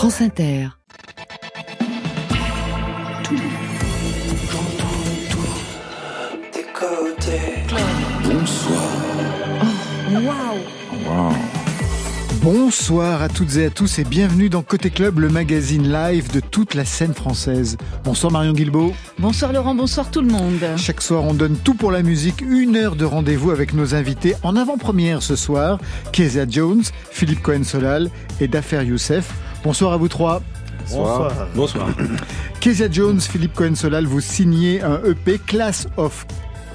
France Inter. Bonsoir. Waouh Bonsoir à toutes et à tous et bienvenue dans Côté Club, le magazine live de toute la scène française. Bonsoir Marion Guilbeault. Bonsoir Laurent, bonsoir tout le monde. Chaque soir, on donne tout pour la musique, une heure de rendez-vous avec nos invités en avant-première ce soir, Kezia Jones, Philippe Cohen-Solal et Dafer Youssef. Bonsoir à vous trois. Bonsoir. Bonsoir. Kezia Jones, Philippe Cohen-Solal, vous signez un EP Class of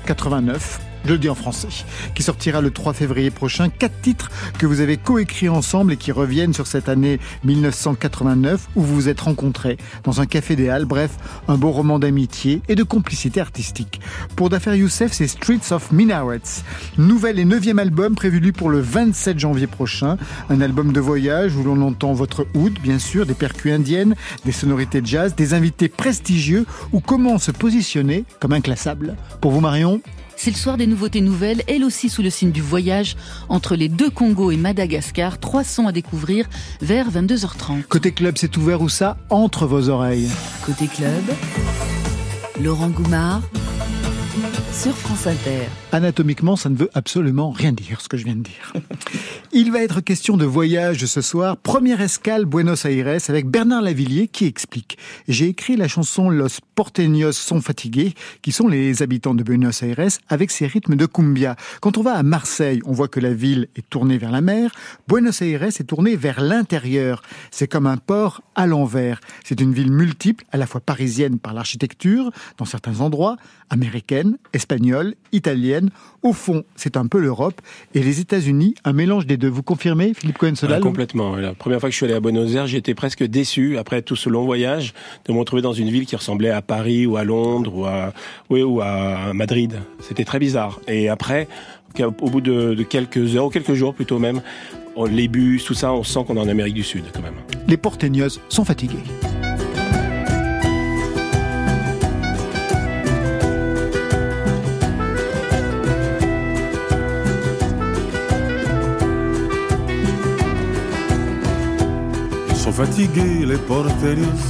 89 je le dis en français, qui sortira le 3 février prochain. Quatre titres que vous avez coécrits ensemble et qui reviennent sur cette année 1989 où vous vous êtes rencontrés dans un café des Halles. Bref, un beau roman d'amitié et de complicité artistique. Pour Dafer Youssef, c'est Streets of Minarets. Nouvel et neuvième album prévu lui pour le 27 janvier prochain. Un album de voyage où l'on entend votre oud, bien sûr, des percus indiennes, des sonorités jazz, des invités prestigieux ou comment se positionner comme inclassable. Pour vous, Marion c'est le soir des nouveautés nouvelles, elle aussi sous le signe du voyage entre les deux Congo et Madagascar. Trois sons à découvrir vers 22h30. Côté club, c'est ouvert où ça Entre vos oreilles? Côté club, Laurent Goumard sur France Inter. Anatomiquement, ça ne veut absolument rien dire, ce que je viens de dire. Il va être question de voyage ce soir. Première escale Buenos Aires avec Bernard Lavillier qui explique. J'ai écrit la chanson Los Porteños sont fatigués, qui sont les habitants de Buenos Aires, avec ses rythmes de cumbia. Quand on va à Marseille, on voit que la ville est tournée vers la mer. Buenos Aires est tournée vers l'intérieur. C'est comme un port à l'envers. C'est une ville multiple, à la fois parisienne par l'architecture, dans certains endroits, américaine, espagnole, italienne. Au fond, c'est un peu l'Europe et les États-Unis, un mélange des deux. Vous confirmez, Philippe Cohen-Solal Complètement. La première fois que je suis allé à Buenos Aires, j'étais presque déçu, après tout ce long voyage, de me retrouver dans une ville qui ressemblait à Paris ou à Londres ou à, oui, ou à Madrid. C'était très bizarre. Et après, au bout de, quelques heures, ou quelques jours plutôt même, les bus, tout ça, on sent qu'on est en Amérique du Sud quand même. Les porteños sont fatigués. Fatigués les porteños,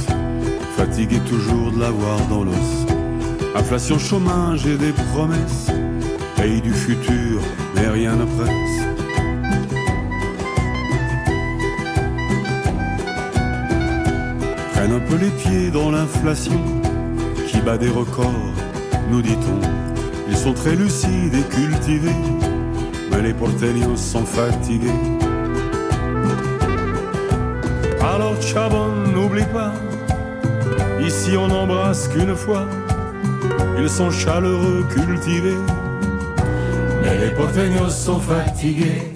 fatigués toujours de l'avoir dans l'os. Inflation, chômage et des promesses, pays du futur, mais rien ne presse. Un peu les pieds dans l'inflation, qui bat des records, nous dit-on. Ils sont très lucides et cultivés, mais les porteños sont fatigués. Alors Chabon, n'oublie pas, ici on n'embrasse qu'une fois, ils sont chaleureux, cultivés. Mais les porteños sont fatigués,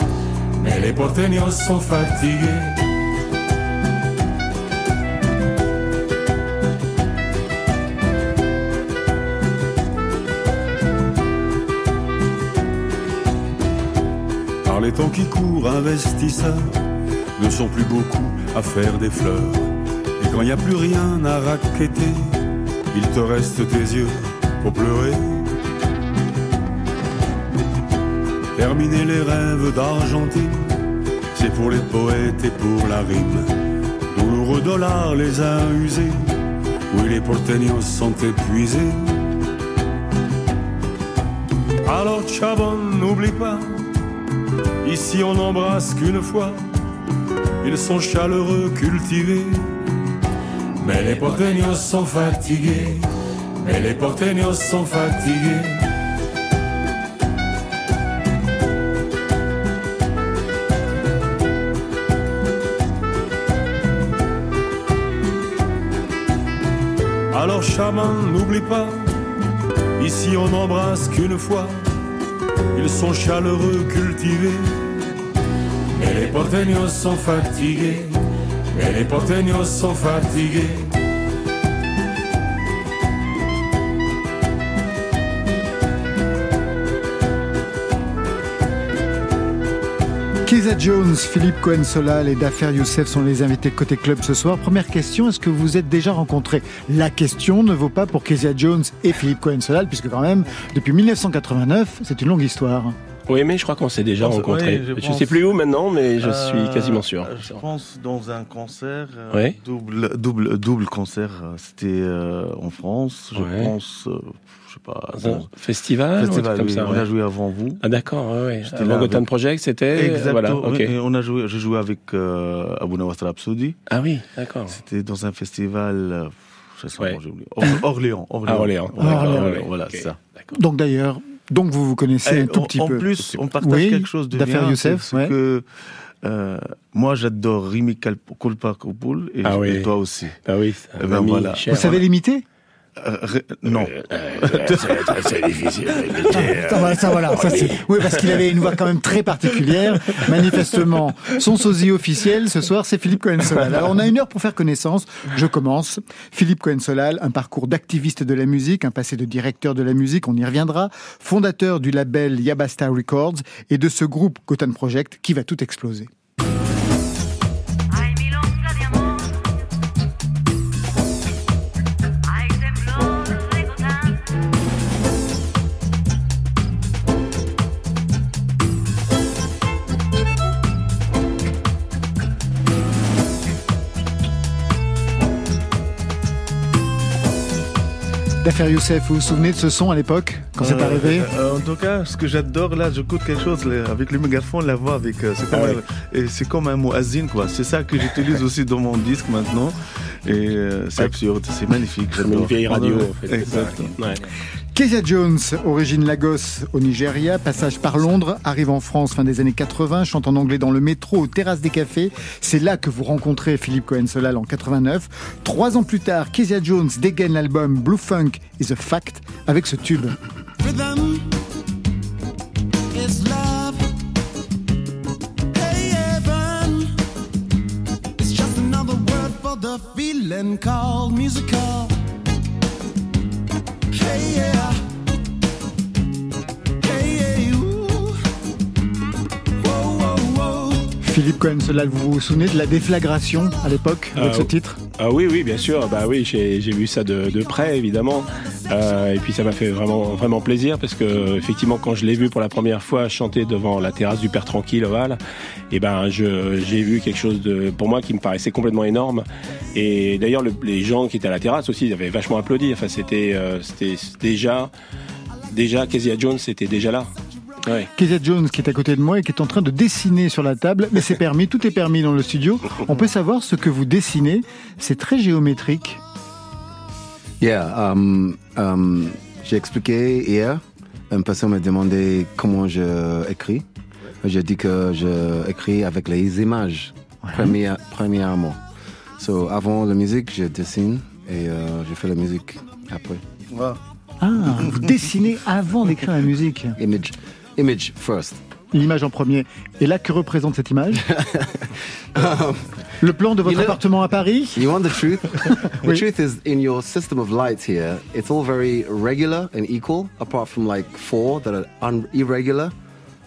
mais les porteños sont fatigués. Par les temps qui courent, investisseurs ne sont plus beaucoup à faire des fleurs. Et quand il n'y a plus rien à raqueter, il te reste tes yeux pour pleurer. Terminer les rêves d'Argentine, c'est pour les poètes et pour la rime. Douloureux dollars les a usés, oui les porteños sont épuisés. Alors Chabon, n'oublie pas, ici on n'embrasse qu'une fois ils sont chaleureux, cultivés. Mais les porteños sont fatigués, mais les porteños sont fatigués. Alors chaman, n'oublie pas, ici on n'embrasse qu'une fois. Ils sont chaleureux, cultivés. Mais les porteños sont fatigués, les porteños sont fatigués. Keza Jones, Philippe Cohen-Solal et Dafer Youssef sont les invités côté club ce soir. Première question, est-ce que vous vous êtes déjà rencontrés La question ne vaut pas pour Kezia Jones et Philippe Cohen-Solal, puisque quand même, depuis 1989, c'est une longue histoire. Oui, mais je crois qu'on s'est déjà Pense- rencontrés. oui, je je pense. sais plus où maintenant, mais je Euh, suis quasiment sûr. Je pense dans un concert, euh, Ouais. double, double, double concert. euh, C'était euh, en France, je Ouais. pense, euh, je sais pas. Dans un dans- festival, festival, comme oui, ça. on ouais. a joué avant vous. Ah d'accord, ouais, Avant Gotham avec- Project, c'était Exactement. voilà, ok. Et on a joué, j'ai joué avec euh, Abu Nawas Rhapsody. Ah oui, d'accord. C'était dans un festival, euh, je sais pas Ouais. comment j'ai oublié. Or- Orléans, Orléans. Ah, Orléans. Orléans, Orléans, Orléans, voilà, ok, c'est ça. d'accord. Donc d'ailleurs, donc vous vous connaissez Et un tout en- petit en peu. plus, on partage Oui, quelque chose de d'affaires bien. Youssef, c'est ouais. que euh, moi, j'adore Rimi Kulpakopoul et, Ah oui. et toi aussi. Bah oui, Eh ben voilà. cher. Vous savez l'imiter? Ré- non. c'est difficile. Ça, voilà, ça, voilà. Ça, c'est- oui, parce qu'il avait une voix quand même très particulière. Manifestement, son sosie officiel ce soir, c'est Philippe Cohen-Solal. Alors, on a une heure pour faire connaissance. Je commence. Philippe Cohen-Solal, un parcours d'activiste de la musique, un passé de directeur de la musique, on y reviendra. Fondateur du label Yabasta Records et de ce groupe Gotham Project qui va tout exploser. D'affaires Youssef, vous vous souvenez de ce son à l'époque, quand c'est Euh, arrivé euh, En tout cas, ce que j'adore là, j'écoute quelque chose avec le mégaphone, la voix, avec, euh, c'est comme, Ah ouais. c'est comme un muazzin, quoi. C'est ça que j'utilise aussi dans mon disque maintenant. Et c'est Ouais. absurde, c'est magnifique. Comme une vieille radio, en fait. Exactement. Ouais. Kezia Jones, origine Lagos au Nigeria, passage par Londres, arrive en France fin des années 80, chante en anglais dans le métro, aux terrasses des cafés. C'est là que vous rencontrez Philippe Cohen-Solal en 89. Trois ans plus tard, Kezia Jones dégaine l'album Blue Funk is a Fact avec ce tube. The. Hey, yeah. Philippe Cohen-Solal, vous vous souvenez de la déflagration à l'époque avec Ah, ce titre? Ah oui, oui, bien sûr. Bah oui, j'ai vu ça de, de près, évidemment. Euh, et puis ça m'a fait vraiment, vraiment plaisir parce que effectivement, quand je l'ai vu pour la première fois chanter devant la terrasse du Père Tranquille au Val, et ben, je- j'ai vu quelque chose de, pour moi, qui me paraissait complètement énorme. Et d'ailleurs, le- les gens qui étaient à la terrasse aussi, ils avaient vachement applaudi. Enfin, c'était, euh, c'était déjà, déjà, Kezia Jones était déjà là. Ouais. Kezia Jones qui est à côté de moi et qui est en train de dessiner sur la table, mais c'est permis, tout est permis dans le studio. On peut savoir ce que vous dessinez, c'est très géométrique. Yeah, um, um, j'ai expliqué hier. Une personne m'a demandé comment je écris. J'ai dit que je écris avec les images, première- premièrement. So, avant la musique, je dessine et euh, je fais la musique après. Wow. Ah, vous dessinez avant d'écrire la musique. Image, image first. L'image en premier. Et là, que représente cette image Le plan de votre You know- appartement à Paris You want the truth? the Oui. truth is in your system of lights here, it's all very regular and equal, apart from like four that are un- irregular.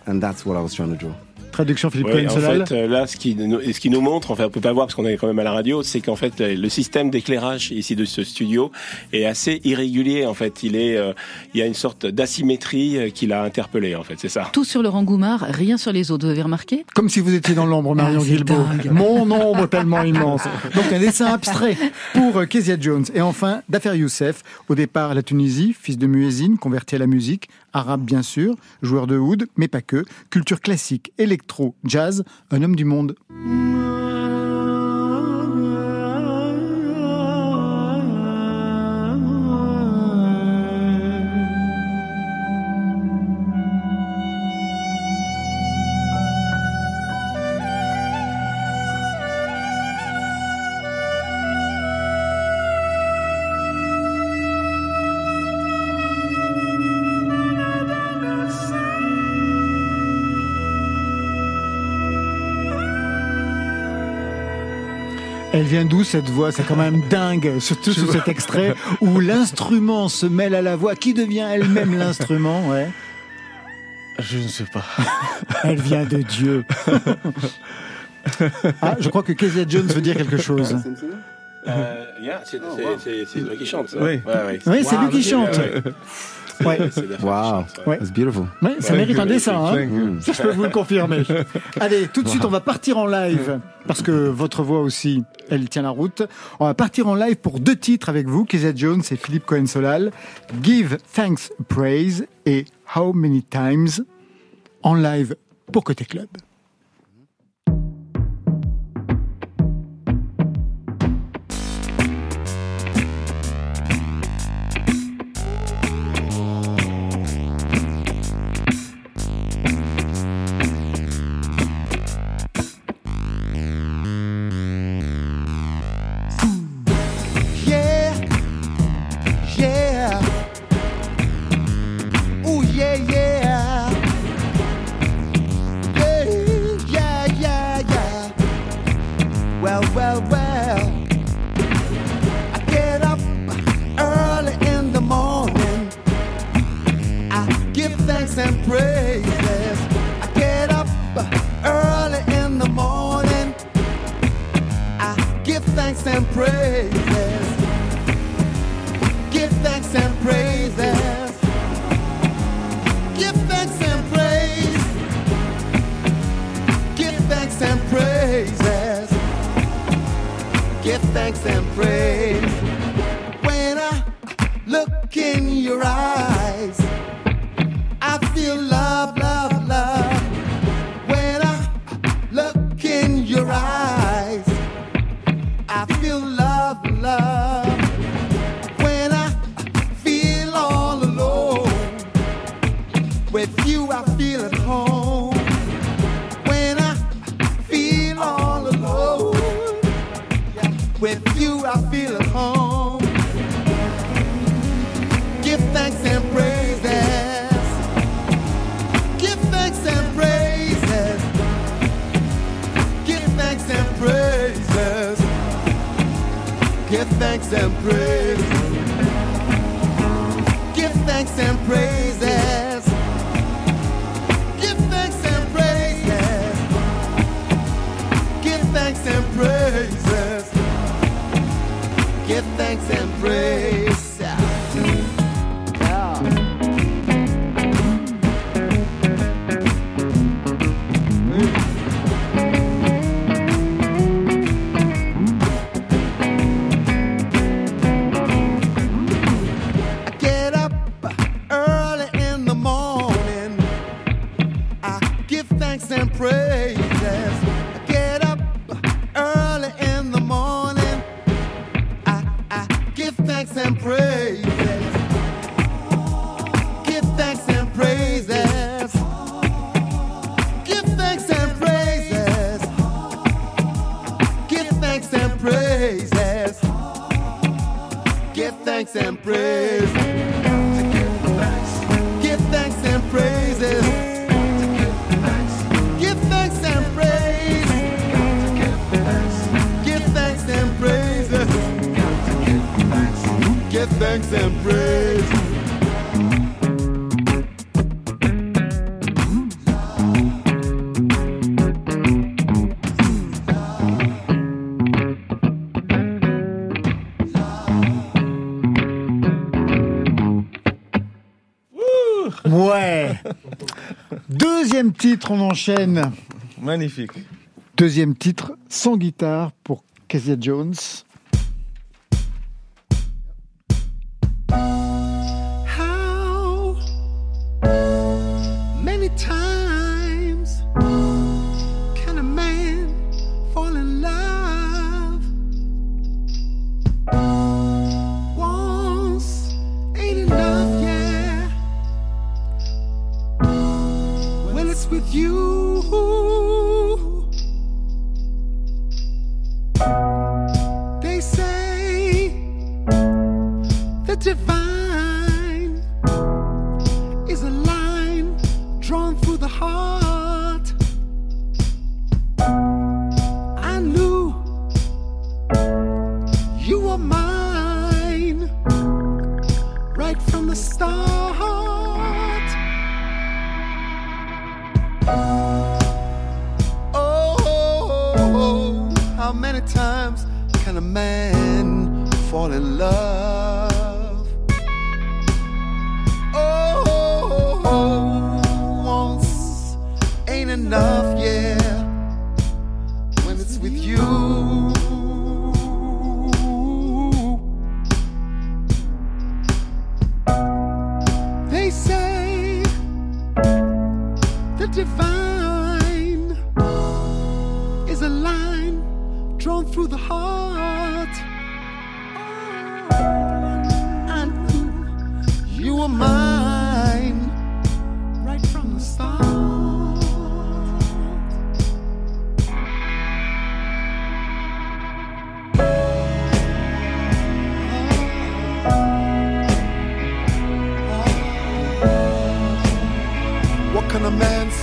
And that's what I was trying to draw. Traduction Philippe Ouais, en fait, euh, là, ce qui, nous, ce qui nous montre, enfin, on peut pas voir parce qu'on est quand même à la radio, c'est qu'en fait, le système d'éclairage ici de ce studio est assez irrégulier. En fait, il est, euh, il y a une sorte d'asymétrie euh, qui l'a interpellé. En fait, c'est ça. Tout sur le Rangoumar, rien sur les autres. Vous avez remarqué? Comme si vous étiez dans l'ombre, Marion Ah, Guilbeault. dingue. Mon ombre tellement immense. Donc un dessin abstrait pour Kezia Jones. Et enfin, Dafer Youssef, au départ la Tunisie, fils de muezzin, converti à la musique, arabe bien sûr, joueur de oud, mais pas que, culture classique, électro, jazz, un homme du monde. Vient d'où cette voix C'est quand même dingue, surtout sur cet extrait où l'instrument se mêle à la voix, qui devient elle-même l'instrument. Ouais? Je ne sais pas. Elle vient de Dieu. ah, je crois que Kezia Jones veut dire quelque chose. Euh, yeah, c'est oh, wow. lui qui chante. Ça. Oui, oui c'est lui qui chante. Ouais. Wow, that's beautiful. Ouais, ça mérite un dessin, hein. je peux vous le confirmer. Allez, tout de suite, on va partir en live, parce que votre voix aussi, elle tient la route. On va partir en live pour deux titres avec vous, Kezia Jones et Philippe Cohen-Solal. Give Thanks Praise et How Many Times en live pour Côté Club. thanks and praise. qu'on enchaîne. Magnifique. Deuxième titre, sans guitare pour Kezia Jones.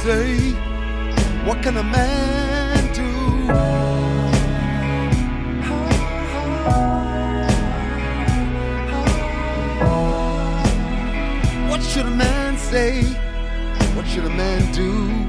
Say? What can a man do? What should a man say? What should a man do?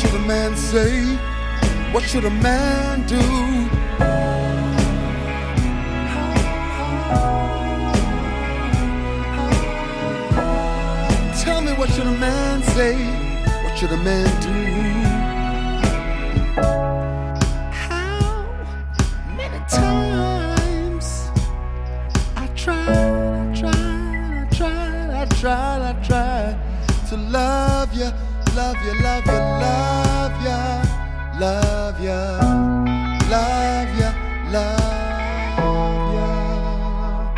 Should a man say? What should a man do? Tell me what should a man say? What should a man do? Love you, love you, love you.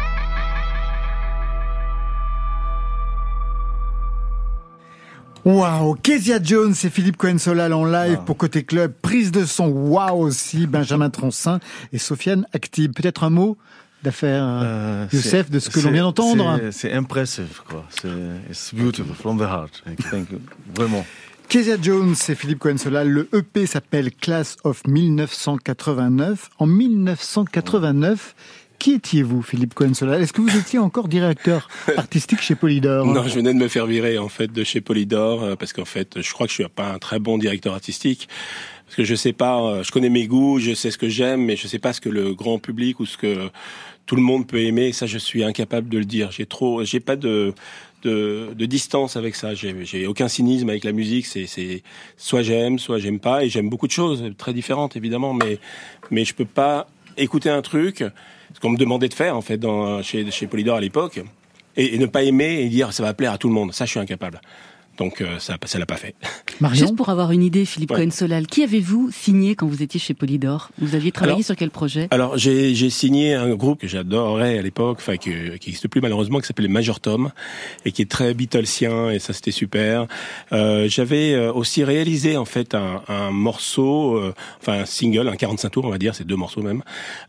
Waouh, Kezia Jones et Philippe Cohen-Solal en live pour Côté Club. Prise de son, waouh aussi, Benjamin Troncin et Sofiane Actib. Peut-être un mot d'affaire, Euh, Youssef, c'est- de ce que l'on vient d'entendre c'est- impressive, quoi. C'est it's beautiful from the heart. Thank you. Vraiment. Kezia Jones et Philippe Cohen-Solal, le EP s'appelle Class of 1989. En 1989, qui étiez-vous, Philippe Cohen-Solal? Est-ce que vous étiez encore directeur artistique chez Polydor? Non, je venais de me faire virer en fait de chez Polydor euh, parce qu'en fait, je crois que je suis pas un très bon directeur artistique parce que je sais pas, euh, je connais mes goûts, je sais ce que j'aime, mais je sais pas ce que le grand public ou ce que tout le monde peut aimer. Ça, je suis incapable de le dire. J'ai trop, j'ai pas de de, de distance avec ça. J'ai aucun cynisme avec la musique. C'est c'est soit j'aime, soit j'aime pas, et j'aime beaucoup de choses très différentes évidemment, mais mais je peux pas écouter un truc ce qu'on me demandait de faire en fait dans, chez chez Polydor à l'époque et, et ne pas aimer et dire ça va plaire à tout le monde. Ça, je suis incapable. Donc euh, ça, ça l'a pas fait. Marion Juste pour avoir une idée, Philippe Ouais. Cohen-Solal, qui avez-vous signé quand vous étiez chez Polydor Vous aviez travaillé Alors- sur quel projet Alors j'ai j'ai signé un groupe que j'adorais à l'époque, enfin qui qui existe plus malheureusement, qui s'appelait Major Tom et qui est très Beatlesien et ça c'était super. Euh, J'avais euh, aussi réalisé en fait un, un morceau, euh, enfin un single, un 45 tours on va dire, c'est deux morceaux même,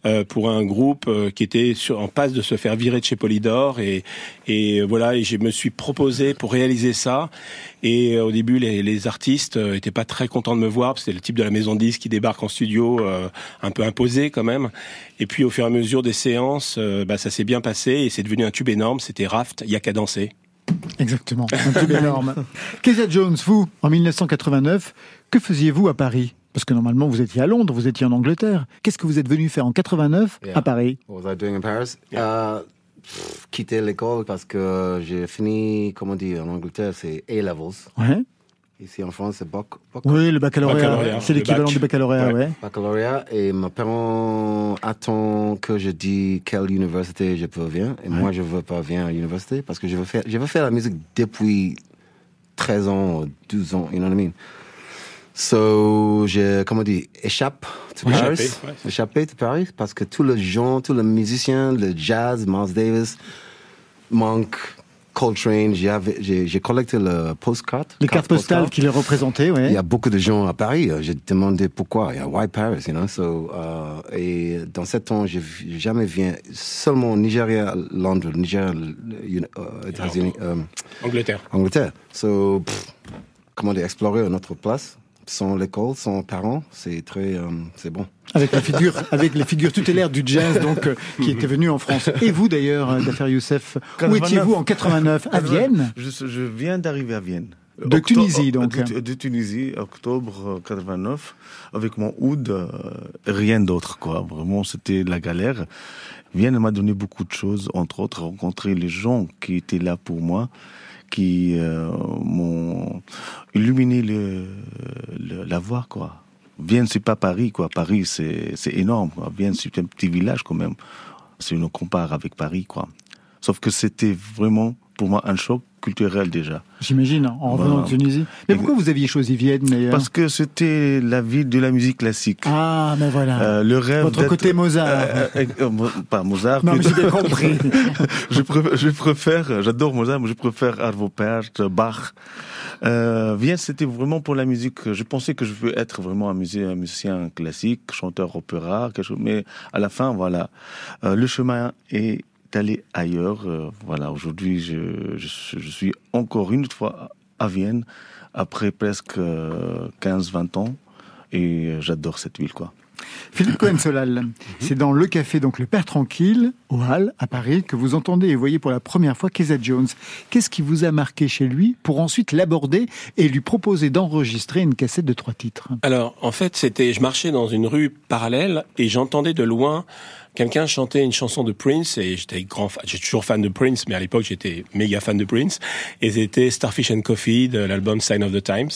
euh, pour un groupe euh, qui était sur, en passe de se faire virer de chez Polydor et et voilà et je me suis proposé pour réaliser ça. Et euh, au début, les, les artistes euh, étaient pas très contents de me voir, parce que c'était le type de la maison de disques qui débarque en studio, euh, un peu imposé quand même. Et puis au fur et à mesure des séances, euh, bah, ça s'est bien passé et c'est devenu un tube énorme. C'était Raft, Y'a qu'à danser. Exactement, un tube énorme. Kezia Jones, vous, en 1989, que faisiez-vous à Paris? Parce que normalement, vous étiez à Londres, vous étiez en Angleterre. Qu'est-ce que vous êtes venu faire en 89 Yeah. à Paris? What was I doing in Paris? Pff, quitter l'école parce que j'ai fini, comment dire, en Angleterre, c'est A-levels. Ouais. Ici en France, c'est bac, bac- Oui, le baccalauréat, Baccalauréat, c'est le l'équivalent du baccalauréat, Ouais. ouais. baccalauréat. Et mes parents attendent que je dise quelle université je peux venir. Et moi, je veux pas venir à l'université parce que je veux faire, je veux faire la musique depuis 13 ans, 12 ans, you know what I mean? So, j'ai, comment dire, échappe to. Paris. Échappé, ouais. Échappé to Paris parce que tous les gens, tous les musiciens, le jazz, Miles Davis, Monk, Coltrane, j'ai, avait- j'ai, j'ai collecté le postcard. Les cartes postales qui les représentaient, ouais. Il y a beaucoup de gens à Paris. euh, J'ai demandé pourquoi. Il y a Why Paris, you know? So, euh, et dans sept ans, vu- jamais vu seulement au Nigeria, Londres, Nigeria, euh, euh, États-Unis, euh, Angleterre. Angleterre. So, pff, comment dire, explorer une autre place sans l'école, sans parents, c'est très, euh, c'est bon. Avec la figure, avec les figures tutélaires du jazz, donc, euh, qui étaient venues en France. Et vous, d'ailleurs, euh, Dafer Youssef, où 89. étiez-vous en 89 À Vienne? Je, je viens d'arriver à Vienne. De Tunisie, donc. De, de Tunisie, octobre euh, 89, avec mon oud, euh, rien d'autre, quoi. Vraiment, c'était la galère. Vienne m'a donné beaucoup de choses, entre autres, rencontrer les gens qui étaient là pour moi, qui euh, m'ont illuminé le, la voie, quoi. Vienne, c'est pas Paris, quoi. Paris, c'est c'est énorme, quoi. Vienne, c'est un petit village, quand même. Si on compare avec Paris, quoi. Sauf que c'était vraiment, pour moi, un choc culturel déjà. J'imagine, en revenant Voilà. de Tunisie. Mais pourquoi vous aviez choisi Vienne, d'ailleurs Parce que c'était la ville de la musique classique. Ah, ben voilà. Euh, le rêve Votre côté Mozart. Euh, euh, pas Mozart. non, mais j'ai bien compris. je, préfère, je préfère, j'adore Mozart, mais je préfère Arvo Pärt, Bach. Euh, Vienne, c'était vraiment pour la musique. Je pensais que je veux être vraiment un, musicien, un musicien classique, chanteur opéra, quelque chose. Mais à la fin, voilà, le chemin est allé ailleurs. Euh, voilà, aujourd'hui, je, je, je suis encore une fois à Vienne après presque euh, 15-20 ans, et euh, j'adore cette ville, quoi. Philippe Cohen-Solal, c'est dans Le Café, donc le Père Tranquille, au Hall, à Paris, que vous entendez et voyez pour la première fois Keza Jones. Qu'est-ce qui vous a marqué chez lui pour ensuite l'aborder et lui proposer d'enregistrer une cassette de trois titres? Alors, en fait, c'était, je marchais dans une rue parallèle et j'entendais de loin quelqu'un chanter une chanson de Prince et j'étais grand fan, j'étais toujours fan de Prince, mais à l'époque j'étais méga fan de Prince et c'était Starfish and Coffee de l'album Sign of the Times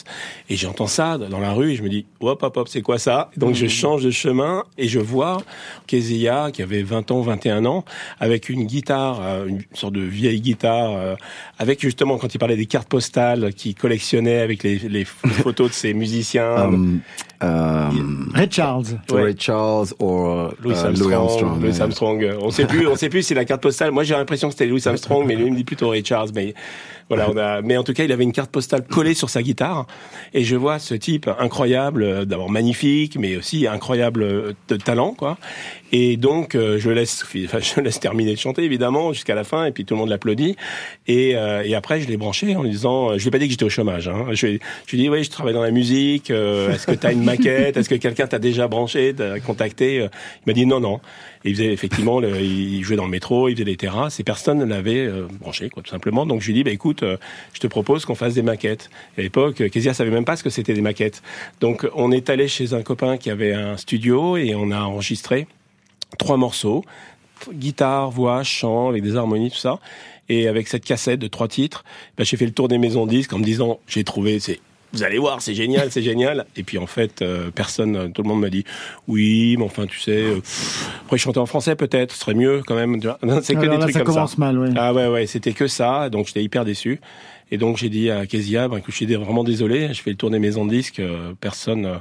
et j'entends ça dans la rue et je me dis hop hop hop c'est quoi ça? Donc je change de chemin et je vois Kezia qui avait 20 ans 21 ans avec une guitare euh, une sorte de vieille guitare euh, avec justement quand il parlait des cartes postales qu'il collectionnait avec les, les photos de ses musiciens Um, um, Ray Charles. Ouais. Ray Charles ou Louis uh, Armstrong, Louis Armstrong. Louis. Armstrong. On sait plus, on sait plus si la carte postale. Moi, j'ai l'impression que c'était Louis Armstrong, mais lui il me dit plutôt Ray Charles. Mais voilà, on a. Mais en tout cas, il avait une carte postale collée sur sa guitare, et je vois ce type incroyable, euh, d'abord magnifique, mais aussi incroyable euh, de talent, quoi. Et donc, euh, je laisse, enfin, je laisse terminer de chanter évidemment jusqu'à la fin, et puis tout le monde l'applaudit. Et, euh, et après, je l'ai branché en lui disant, je lui ai pas dit que j'étais au chômage. Hein. Je, lui ai- dit, oui, je travaille dans la musique. euh, Est-ce que tu as une maquette? Est-ce que quelqu'un t'a déjà branché, t'a contacté Il m'a dit non, non. Et il effectivement, le- il jouait dans le métro, il faisait des terrasses, et personne ne l'avait euh, branché, quoi, tout simplement. Donc je lui dit, bah, écoute, euh, je te propose qu'on fasse des maquettes. Et à l'époque, euh, Kezia savait même pas ce que c'était des maquettes. Donc on est allé chez un copain qui avait un studio et on a enregistré trois morceaux, guitare, voix, chant, avec des harmonies, tout ça. Et avec cette cassette de trois titres, bah, j'ai fait le tour des maisons disques en me disant, j'ai trouvé, c'est, vous allez voir, c'est génial, c'est génial. Et puis en fait, euh, personne, tout le monde m'a dit, oui, mais enfin, tu sais, euh, après chanter en français peut-être, ce serait mieux quand même. C'est que Alors des là, trucs ça comme commence ça. mal, oui. Ah ouais, ouais, c'était que ça, donc j'étais hyper déçu. Et donc j'ai dit à Kezia, ben, que je suis vraiment désolé, je fais le tour des maisons de disques, euh, personne. euh,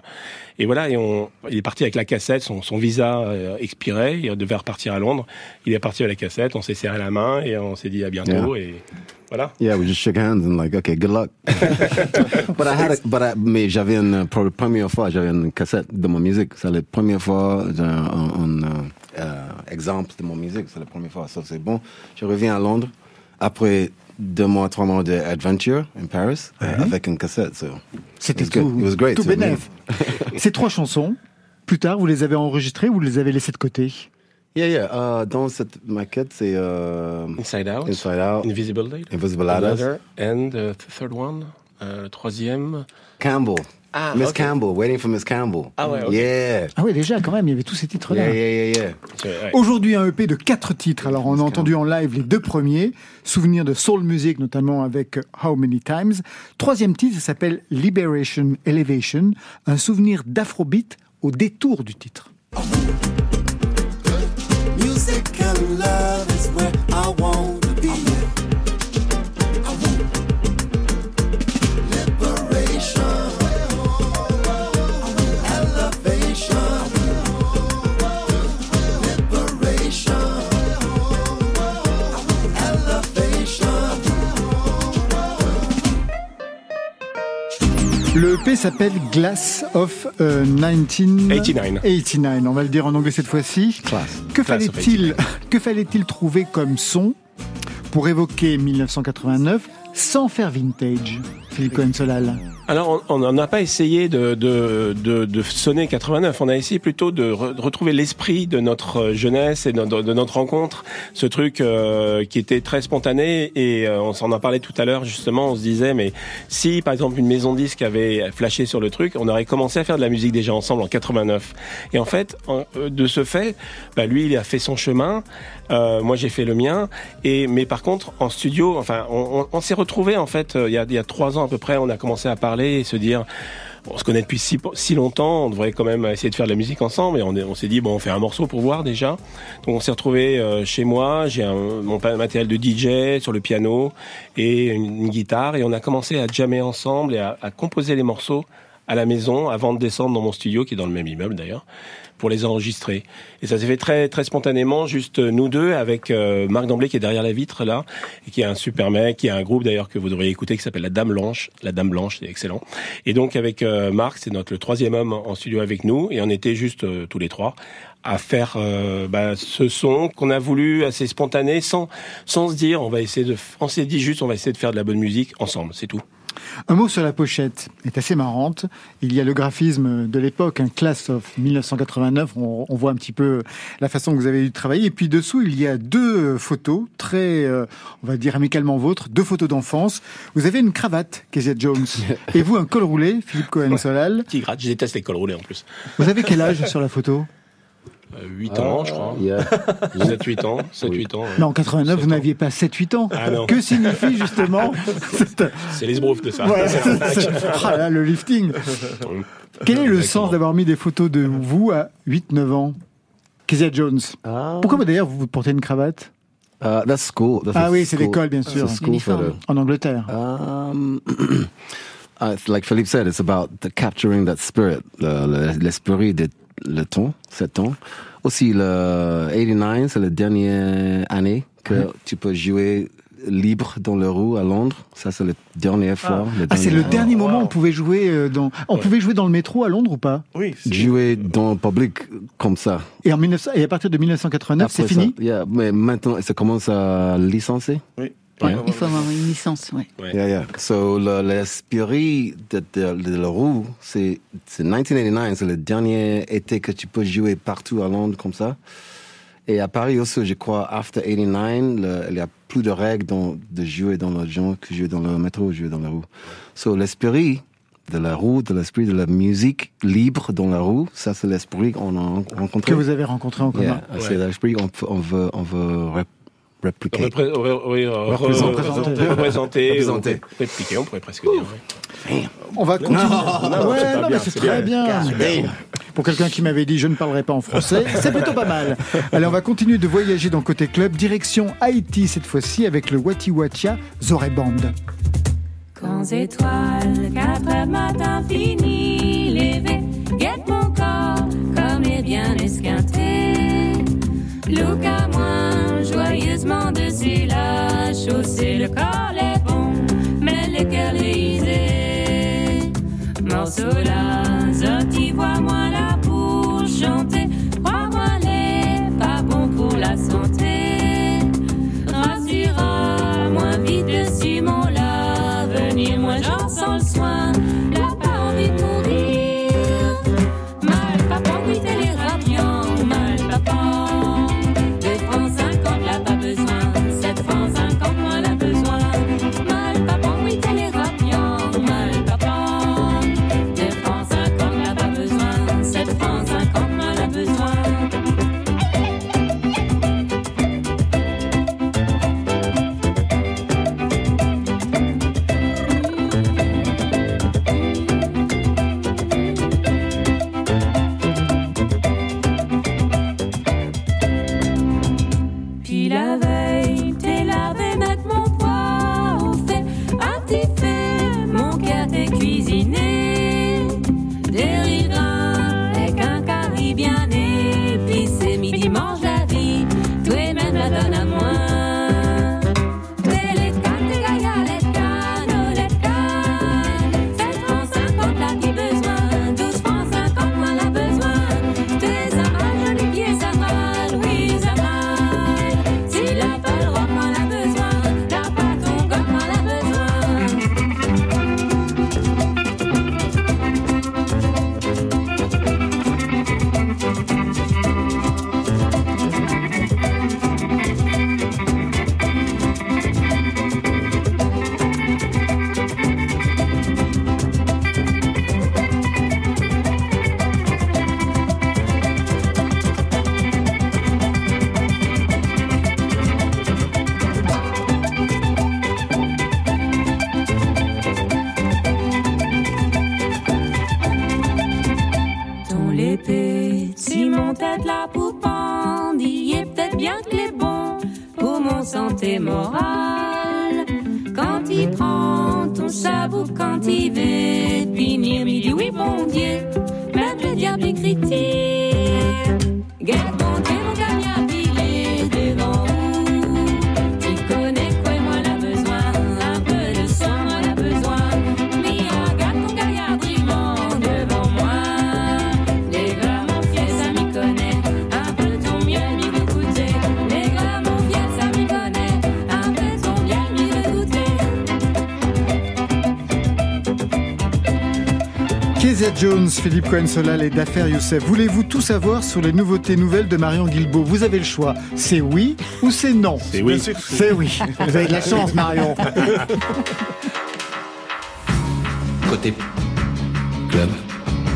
et voilà, et on, il est parti avec la cassette, son, son visa euh, expirait, il devait repartir à Londres. Il est parti avec la cassette, on s'est serré la main et on s'est dit à bientôt. Et voilà. Yeah, we just shook hands and like, okay, good luck. but I had, a, but I, mais j'avais une pour la première fois, j'avais une cassette de mon musique. C'est la première fois un, un, un, exemple de mon musique. C'est la première fois. Ça c'est bon. Je reviens à Londres après deux mois, trois mois d'adventure in Paris euh, avec une cassette. So. C'était It was good. tout, It was great. tout So. Ces trois chansons, plus tard, vous les avez enregistrées ou vous les avez laissées de côté? Yeah, yeah. euh, dans cette maquette, c'est euh, Inside Out, Inside Out, Invisible Lady, Invisible and the th- third one, le troisième. Campbell. Ah, Miss. Campbell, Waiting for Miss Campbell. Ah ouais. Yeah. Ah oui, déjà, quand même, il y avait tous ces titres-là. Yeah, yeah, yeah, ouais. Aujourd'hui, un EP de quatre titres. Alors, on a entendu en live les deux premiers. Souvenir de soul music, notamment avec How Many Times. Troisième titre, ça s'appelle Liberation Elevation. Un souvenir d'afrobeat au détour du titre. Music and love is where Le EP s'appelle Glass of euh, 1989. 89. On va le dire en anglais cette fois-ci. Que fallait-il que fallait-il trouver comme son pour évoquer 1989 sans faire vintage? Philippe Cohen-Solal. Alors, on n'a pas essayé de, sonner 89. On a essayé plutôt de, re- de retrouver l'esprit de notre euh, jeunesse et de, notre rencontre. Ce truc euh, qui était très spontané et euh, on s'en a parlé tout à l'heure justement. On se disait, mais si par exemple une maison disque avait flashé sur le truc, on aurait commencé à faire de la musique déjà ensemble en 89. Et en fait, de ce fait, bah, lui, il a fait son chemin. Moi, j'ai fait le mien. Mais par contre, en studio, enfin, on, s'est retrouvés en fait il y a trois ans à peu près. On a commencé à parler et se dire. On se connaît depuis si, longtemps, on devrait quand même essayer de faire de la musique ensemble. Et on, est- on s'est dit bon, on fait un morceau pour voir déjà. Donc on s'est retrouvé chez moi. J'ai mon matériel de DJ sur le piano et une, guitare. Et on a commencé à jammer ensemble et à composer les morceaux à la maison avant de descendre dans mon studio qui est dans le même immeuble d'ailleurs pour les enregistrer. Et ça s'est fait très très spontanément, juste nous deux avec euh, Marc Damblé qui est derrière la vitre là et qui est un super mec, qui a un groupe d'ailleurs que vous devriez écouter qui s'appelle la Dame Blanche. La Dame Blanche, c'est excellent. Et donc avec euh, Marc, c'est notre le troisième homme en studio avec nous et on était juste euh, tous les trois à faire euh, bah, ce son qu'on a voulu assez spontané sans sans se dire on va essayer de on s'est dit juste on va essayer de faire de la bonne musique ensemble, c'est tout. Un mot sur la pochette est assez marrante. Il y a le graphisme de l'époque, un Class of 1989. On, on voit un petit peu la façon que vous avez eu de travailler. Et puis dessous, il y a deux photos très, euh, on va dire amicalement vôtres, deux photos d'enfance. Vous avez une cravate, Kezia Jones, et vous un col roulé, Philippe Cohen-Solal. Petit gratte, je déteste les cols roulés en plus. Vous avez quel âge sur la photo? Euh, 8 ans, je crois. Yeah. 7-8 ans, 7-8 ans. ouais. Non, en 89, vous n'aviez pas 7-8 ans. Ah non. Que signifie justement C'est les sbroufs de ça. L'arnaque. c'est- ah là, le lifting. Quel est le Exactement. sens d'avoir mis des photos de vous à 8-9 ans? Kezia Jones. Ah. Pourquoi d'ailleurs vous portez une cravate? Uh, that's school. That's Ah oui, c'est l'école, bien sûr. school for the- en Angleterre Um, uh, like Philippe said, it's about the capturing that spirit, le- le- l'esprit de le temps, ce temps. Aussi, le 89, c'est la dernière année que tu peux jouer libre dans le roue à Londres. Ça, c'est la dernière fois. le Ah, c'est le dernier- dernier moment où on pouvait jouer euh, dans. On pouvait jouer dans le métro à Londres ou pas? Oui, Jouer dans le public comme ça. et, en 1900 et à partir de 1989, c'est fini? yeah, mais maintenant, ça commence à licencier? oui. Ouais, il faut avoir une licence, ouais. Yeah, yeah. So, le- l'esprit de, de, de la roue, c'est c'est 1989, c'est le dernier été que tu peux jouer partout à Londres comme ça. Et à Paris aussi, je crois, after 89, le- il n'y a plus de règles dans- de jouer dans le genre que jouer dans le métro, jouer dans la roue. So, l'esprit de la roue, de l'esprit de la musique libre dans la roue, ça, c'est l'esprit qu'on a rencontré. que vous avez rencontré en commun. Yeah, C'est l'esprit qu'on on veut, on veut. Repré- re- oui, re- Représenter. re- représenter, Représenter. ou répliquer, on pourrait presque dire. oui. On va continuer. non, Ouais, c'est pas non, mais c'est très bien. bien. Pour quelqu'un qui m'avait dit je ne parlerai pas en français, c'est plutôt pas mal. Allez, on va continuer de voyager dans Côté Club, direction Haïti cette fois-ci avec le Wati Watia Zoré Band. Quand étoiles, quatre heures matin fini, levé, guette mon corps comme est bien esquinté. Look à moi, joyeusement dessus la chaussée, le corps est bon, mais le cœur lisé. Morceau là, Philippe Cohen-Solal et Dafer Youssef. Voulez-vous tout savoir sur les nouveautés nouvelles de Marion Guilbault? Vous avez le choix. C'est oui ou c'est non? C'est oui. C'est oui. Vous avez de la chance, Marion. Côté club.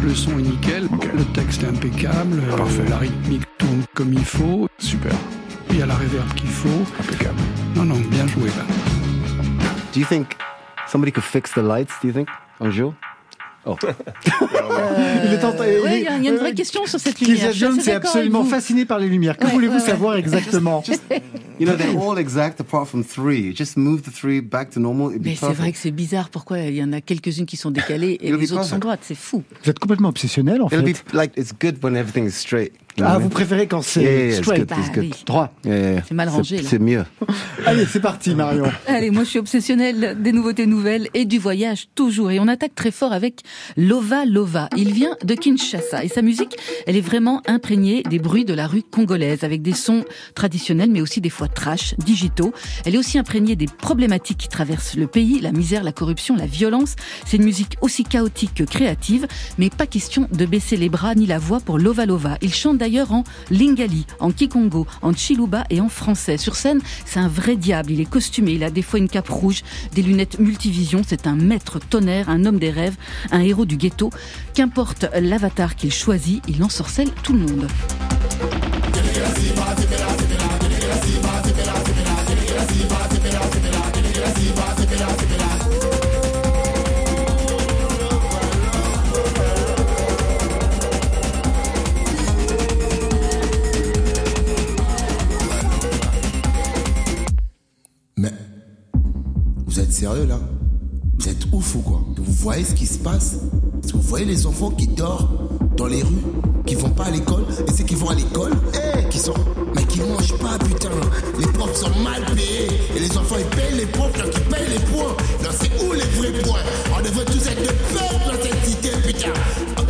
Le son est nickel, le texte est impeccable, euh, la rythmique tourne comme il faut. Super. Il y a la réverb qu'il faut. Impeccable. Non, non, bien joué là. Do you think somebody could fix the lights, do you think, un jour? Oh. Il est en- Ouais, il y, a- une vraie euh, question sur cette lumière. Suis Jones est absolument fasciné par les lumières. Que Ouais, voulez-vous ouais, savoir ouais. exactement You know, they're all exact apart from three. Just move the three back to normal. It'd be Mais c'est vrai que c'est bizarre. Pourquoi il y en a quelques-unes qui sont décalées et It'll les autres sont droites C'est fou. Vous êtes complètement obsessionnel, en It'll fait. be like it's good when everything is straight. Ah, vous préférez quand c'est straight, Bah oui. droit. C'est mal rangé, là. C'est mieux. Allez, c'est parti, Marion. Allez, moi je suis obsessionnelle des nouveautés nouvelles et du voyage toujours. Et on attaque très fort avec Lova Lova. Il vient de Kinshasa et sa musique, elle est vraiment imprégnée des bruits de la rue congolaise avec des sons traditionnels mais aussi des fois trash, digitaux. Elle est aussi imprégnée des problématiques qui traversent le pays, la misère, la corruption, la violence. C'est une musique aussi chaotique que créative, mais pas question de baisser les bras ni la voix pour Lova Lova. Il chante en lingali, en kikongo, en chiluba et en français. Sur scène, c'est un vrai diable. Il est costumé, il a des fois une cape rouge, des lunettes multivision. C'est un maître tonnerre, un homme des rêves, un héros du ghetto. Qu'importe l'avatar qu'il choisit, il ensorcelle tout le monde. Vous êtes sérieux là Vous êtes ouf ou quoi Vous voyez ce qui se passe Vous voyez les enfants qui dorment dans les rues, qui vont pas à l'école, et ceux qui vont à l'école, eh, qui sont, mais qui mangent pas putain. Les profs sont mal payés et les enfants ils payent les profs là qui payent les points. Non c'est où les vrais points On devrait tous être de peur dans cette cité putain. Ah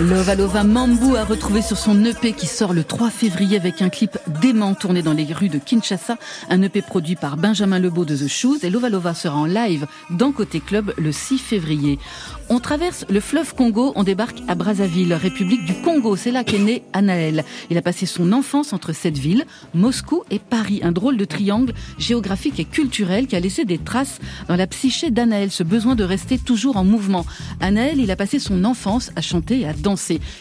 Lova Lova Mambu a retrouvé sur son EP qui sort le 3 février avec un clip dément tourné dans les rues de Kinshasa, un EP produit par Benjamin Lebeau de The Shoes et Lova Lova sera en live dans Côté Club le 6 février. On traverse le fleuve Congo, on débarque à Brazzaville, République du Congo. C'est là qu'est né Anaël. Il a passé son enfance entre cette ville, Moscou et Paris. Un drôle de triangle géographique et culturel qui a laissé des traces dans la psyché d'Anaël, ce besoin de rester toujours en mouvement. Anaël, il a passé son enfance à chanter à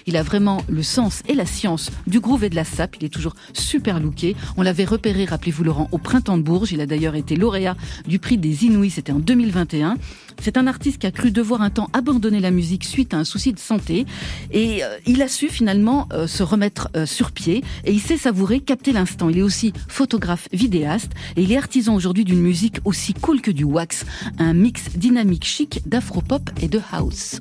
Il a vraiment le sens et la science du groove et de la sap. Il est toujours super looké. On l'avait repéré, rappelez-vous Laurent, au printemps de Bourges. Il a d'ailleurs été lauréat du prix des Inouïs, c'était en 2021. C'est un artiste qui a cru devoir un temps abandonner la musique suite à un souci de santé. Et euh, il a su finalement euh, se remettre euh, sur pied. Et il sait savourer, capter l'instant. Il est aussi photographe, vidéaste. Et il est artisan aujourd'hui d'une musique aussi cool que du wax. Un mix dynamique chic d'afropop et de house.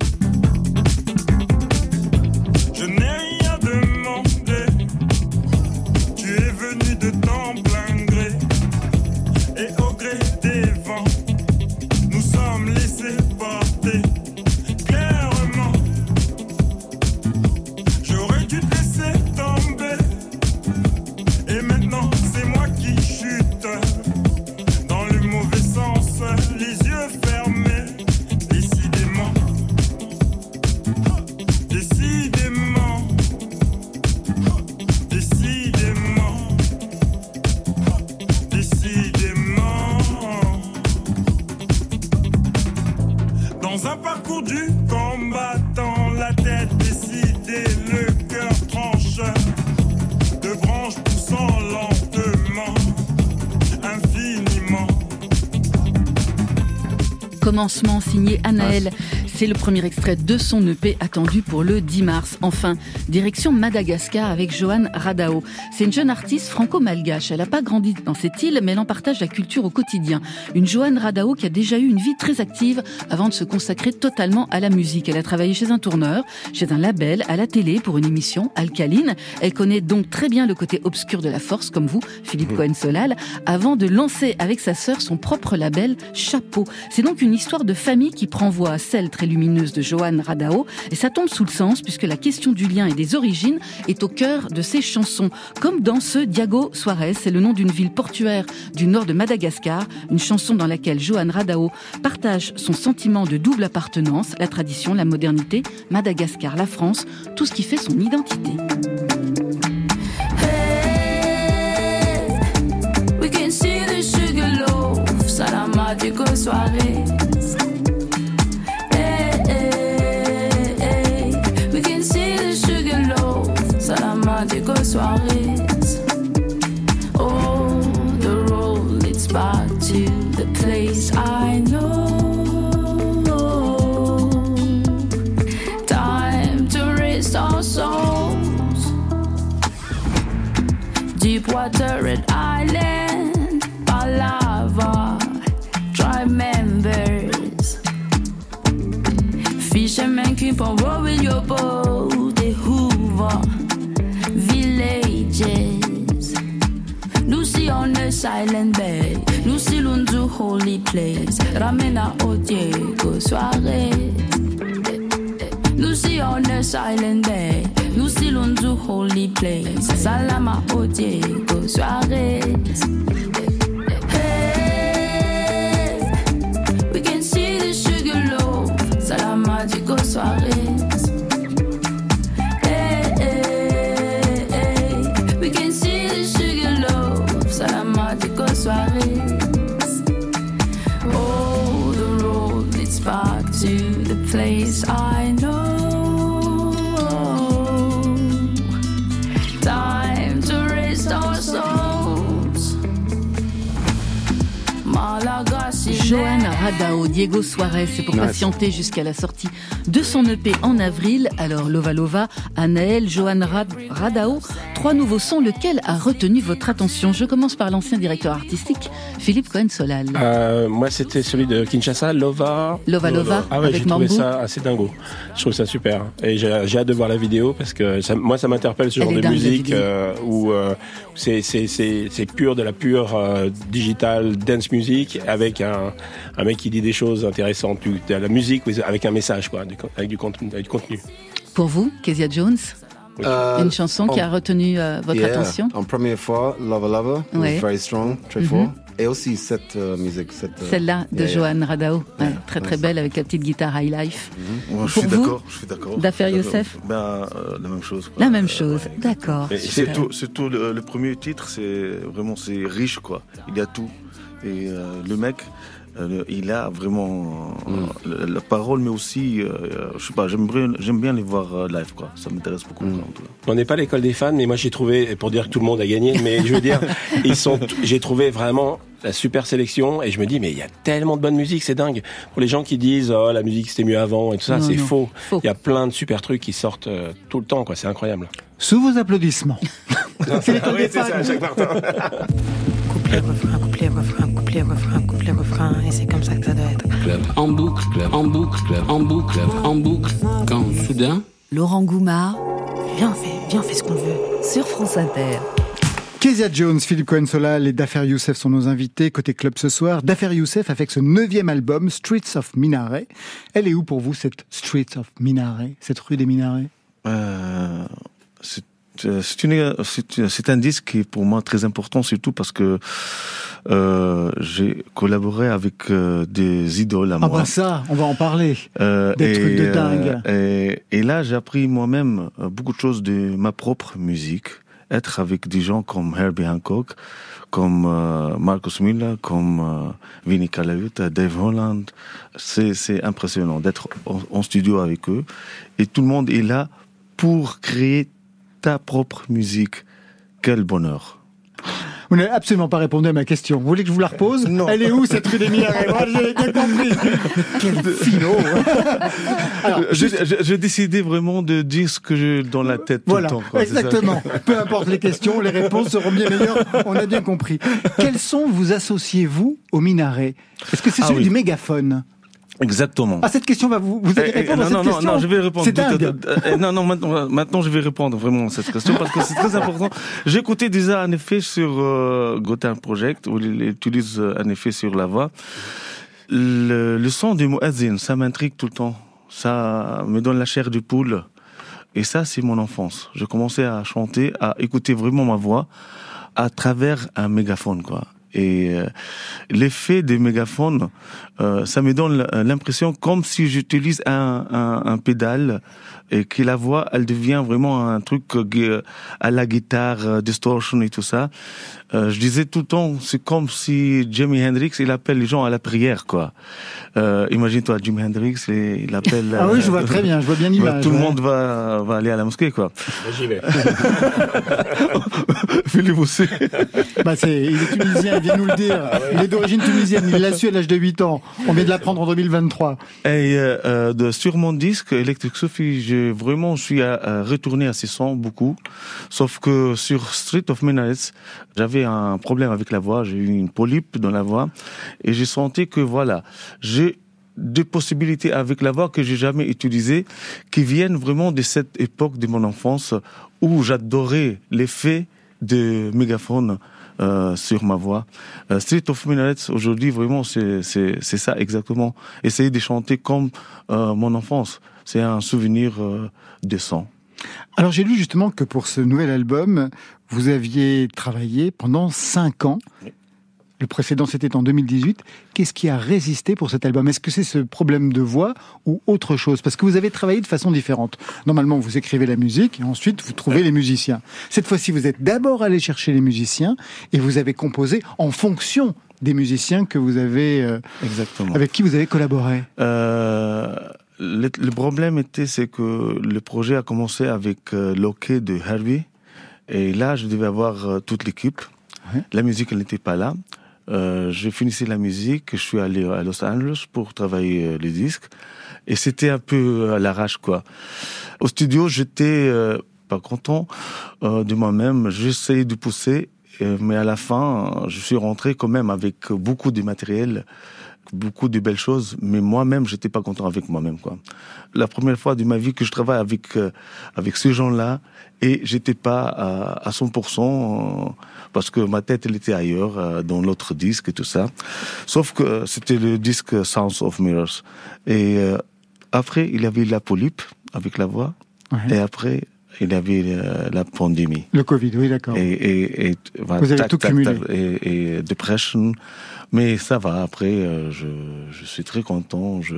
Dans un parcours du combattant, la tête décidée, le cœur tranche, de branches poussant lentement, infiniment. Commencement signé Anaël. C'est le premier extrait de son EP attendu pour le 10 mars. Enfin, direction Madagascar avec Joanne Radao. C'est une jeune artiste franco-malgache. Elle n'a pas grandi dans cette île, mais elle en partage la culture au quotidien. Une Joanne Radao qui a déjà eu une vie très active avant de se consacrer totalement à la musique. Elle a travaillé chez un tourneur, chez un label, à la télé pour une émission alcaline. Elle connaît donc très bien le côté obscur de la force, comme vous, Philippe Cohen-Solal, avant de lancer avec sa sœur son propre label Chapeau. C'est donc une histoire de famille qui prend voix à celle très de Joanne Radao, et ça tombe sous le sens puisque la question du lien et des origines est au cœur de ses chansons, comme dans ce Diago Suarez, c'est le nom d'une ville portuaire du nord de Madagascar, une chanson dans laquelle Joanne Radao partage son sentiment de double appartenance, la tradition, la modernité, Madagascar, la France, tout ce qui fait son identité. Salamatico soirée. Oh, the road leads back to the place I know. Time to rest our souls. Deepwater Red Island, Palava, tribe members. Fishermen keep on rowing your boat, silent bay, Lucy Lundu holy place, Ramena Otiego soirée. Lucy on the silent bay, Lucy Lundu holy place, Salama Otiego soirée. Hey, we can see the sugar loaf, Salama Digo soirée. Radao, Diego Suarez, c'est pour Nice. patienter jusqu'à la sortie de son EP en avril. Alors Lova Lova, Anaël, Rad- Radao, trois nouveaux sons, lequel a retenu votre attention? Je commence par l'ancien directeur artistique, Philippe Cohen-Solal. Euh, moi, c'était celui de Kinshasa, Lova. Lova Lova, Ah ouais, avec j'ai trouvé ça assez dingo. Je trouve ça super. Et j'ai j'ai hâte de voir la vidéo parce que ça- moi, ça m'interpelle ce Elle genre de dingue, musique euh, où euh, c'est c'est- c'est- c'est pur de la pure digital dance music avec un, un mec qui dit des choses intéressantes, de la musique with- avec un message, quoi, du- avec du contenu. Avec du contenu. Pour vous, Kezia Jones, Euh, une chanson qui a retenu euh, votre yeah, attention? En première fois, Lover Lover, it was Ouais. very strong, très Mhm. fort. Et aussi cette euh, musique, cette. euh, Celle-là de yeah, yeah. Joanne Radao, Ouais, très très belle avec la petite guitare High Life. Moi, je Pour suis vous, d'accord, je suis d'accord. D'affaires Je suis d'accord. Youssef? Ben, euh, la même chose. quoi. La même Euh, chose, ouais. d'accord. Surtout, surtout le, le premier titre, c'est vraiment c'est riche quoi. Il y a tout. Et euh, le mec, euh, il a vraiment euh, la, la parole, mais aussi, euh, euh, je sais pas, j'aime bien, les voir euh, live quoi. Ça m'intéresse beaucoup. quoi, en tout cas. On n'est pas l'école des fans, mais moi j'ai trouvé, pour dire que tout le monde a gagné, mais je veux dire, ils sont, j'ai trouvé vraiment la super sélection et je me dis mais il y a tellement de bonne musique, c'est dingue. Pour les gens qui disent oh la musique c'était mieux avant et tout ça, c'est faux. faux. Il y a plein de super trucs qui sortent euh, tout le temps, quoi. C'est incroyable. Sous vos applaudissements. c'est ça, à chaque Martin. Couplet, refrain, couplet, refrain, couplet, refrain, couplet, refrain, et c'est comme ça que ça doit être. Club. En boucle, club. En boucle, club. En boucle, club. En boucle. Quand soudain, Laurent Goumard Viens, on fait, viens, on fait ce qu'on veut. sur France Inter. Kezia Jones, Philippe Cohen-Solal et Dafer Youssef sont nos invités. Côté club ce soir, Dafer Youssef avec ce neuvième album, Streets of Minaret. Elle est où pour vous, cette Streets of Minaret, cette rue des Minarets Euh, c'est euh, c'est une- c'est c'est un disque qui est pour moi très important, surtout parce que euh, j'ai collaboré avec euh, des idoles à Ah moi. bah ça, on va en parler. Euh, Des et, trucs de euh, dingue. et, et là, j'ai appris moi-même euh, beaucoup de choses de ma propre musique. Être avec des gens comme Herbie Hancock, comme euh, Marcus Miller, comme euh, Vinnie Colaiuta, Dave Holland. C'est, c'est impressionnant d'être en, en studio avec eux. Et tout le monde est là pour créer ta propre musique. Quel bonheur. Vous n'avez absolument pas répondu à ma question. Vous voulez que je vous la repose? Non. Elle est où cette rue des Minarets Moi, j'ai bien compris. Quel je- J'ai décidé vraiment de dire ce que j'ai dans la tête Voilà, tout le temps. quoi, exactement. Peu importe les questions, les réponses seront bien meilleures. On a bien compris. Quels son vous associez-vous au minaret Est-ce que c'est Ah celui oui. du mégaphone? Exactement. Ah, cette question va vous, vous allez Eh, eh, répondre à non, cette non, non, question non, je vais répondre. C'est tout- dingue. euh, euh, non, non, maintenant, maintenant, je vais répondre vraiment à cette question parce que c'est très important. J'ai écouté déjà un effet sur euh, Gotham Project où il utilise euh, un effet sur la voix. Le, le son du muezzin, ça m'intrigue tout le temps. Ça me donne la chair de poule. Et ça, c'est mon enfance. Je commençais à chanter, à écouter vraiment ma voix à travers un mégaphone, quoi. Et euh, l'effet des mégaphones, euh, ça me donne l'impression comme si j'utilise un, un, un pédale et que la voix, elle devient vraiment un truc euh, à la guitare, distortion et tout ça. Euh, je disais tout le temps, c'est comme si Jimi Hendrix, il appelle les gens à la prière, quoi. Euh, Imagine-toi, Jimi Hendrix, il appelle. Ah oui, je vois très bien, je vois bien bah, l'image. Tout le monde va, va aller à la mosquée, quoi. J'y vais. Philippe aussi. Bah, c'est, il est tunisien, il vient nous le dire. Il est d'origine tunisienne, il l'a su à l'âge de 8 ans. On vient de l'apprendre en 2023. Et euh, de, sur mon disque Electric Sophie, je vraiment je suis à, à retourner à ces sons beaucoup. Sauf que sur Street of Minarets, j'avais un problème avec la voix, j'ai eu une polype dans la voix et j'ai senti que voilà, j'ai des possibilités avec la voix que j'ai jamais utilisées, qui viennent vraiment de cette époque de mon enfance où j'adorais l'effet de mégaphone euh, sur ma voix. Euh, Street of Minarets, aujourd'hui, vraiment, c'est ça exactement. Essayer de chanter comme euh, mon enfance. C'est un souvenir décent. Alors j'ai lu justement que pour ce nouvel album, vous aviez travaillé pendant 5 ans. Le précédent, c'était en 2018. Qu'est-ce qui a résisté pour cet album? Est-ce que c'est ce problème de voix ou autre chose? Parce que vous avez travaillé de façon différente. Normalement, vous écrivez la musique et ensuite vous trouvez les musiciens. Cette fois-ci, vous êtes d'abord allé chercher les musiciens et vous avez composé en fonction des musiciens que vous avez, euh, Exactement. avec qui vous avez collaboré. Euh, le, le problème était, c'est que le projet a commencé avec euh, l'OK de Herbie. Et là, je devais avoir euh, toute l'équipe. Ouais. La musique, elle n'était pas là. Euh, je finissais la musique, je suis allé à Los Angeles pour travailler euh, les disques. Et c'était un peu à l'arrache, quoi. Au studio, j'étais euh, pas content euh, de moi-même. J'essayais de pousser, euh, mais à la fin, je suis rentré quand même avec beaucoup de matériel beaucoup de belles choses, mais moi-même, j'étais pas content avec moi-même, quoi. La première fois de ma vie que je travaille avec euh, avec ces gens-là, et j'étais pas à, à 100% euh, parce que ma tête elle était ailleurs euh, dans l'autre disque et tout ça. Sauf que c'était le disque Sounds of Mirrors. Et après, il y avait la polype avec la voix, Ouais. et après, il y avait la pandémie. Le Covid, oui, d'accord. Et, et, Vous avez tout cumulé. et, et depression. Mais ça va, après, euh, je, je suis très content. Je,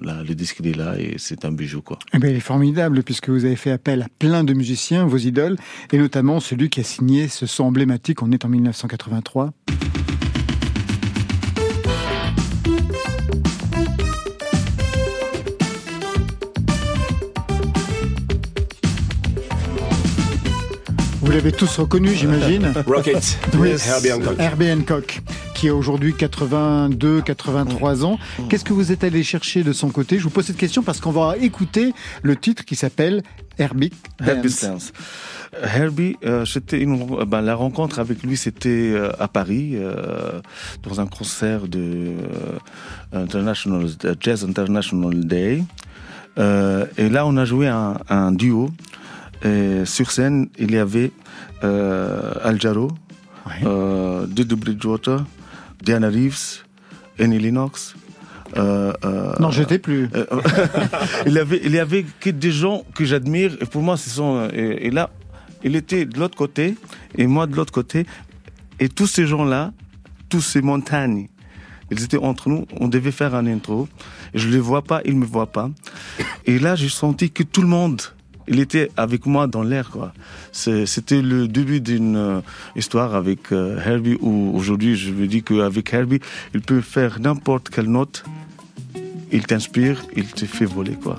là, le disque, il est là et c'est un bijou, quoi. Eh ben, il est formidable puisque vous avez fait appel à plein de musiciens, vos idoles, et notamment celui qui a signé ce son emblématique. On est en 1983. Vous l'avez tous reconnu, j'imagine. Rocket, Oui. Herbie Hancock. Herbie Hancock, qui a aujourd'hui 82, 83 ans. Qu'est-ce que vous êtes allé chercher de son côté? Je vous pose cette question parce qu'on va écouter le titre qui s'appelle Herbie Herbie Dance. Dance. Herbie, euh, c'était une, euh, ben, la rencontre avec lui, c'était euh, à Paris, euh, dans un concert de International Jazz International Day. Et là, on a joué un, un duo. Et sur scène, il y avait Al Jarreau, Ouais. Bridgewater, Diana Reeves, Annie Lennox. Euh, euh, Non, je t'ai plus. euh, il y avait, il y avait que des gens que j'admire et pour moi, ce sont et, et là, il était de l'autre côté et moi de l'autre côté et tous ces gens-là, tous ces montagnes, ils étaient entre nous. On devait faire un intro. Je les vois pas, ils me voient pas. Et là, j'ai senti que tout le monde, il était avec moi dans l'air, quoi. C'était le début d'une euh, histoire avec euh, Herbie où aujourd'hui, je me dis qu'avec Herbie, il peut faire n'importe quelle note. Il t'inspire, il te fait voler, quoi.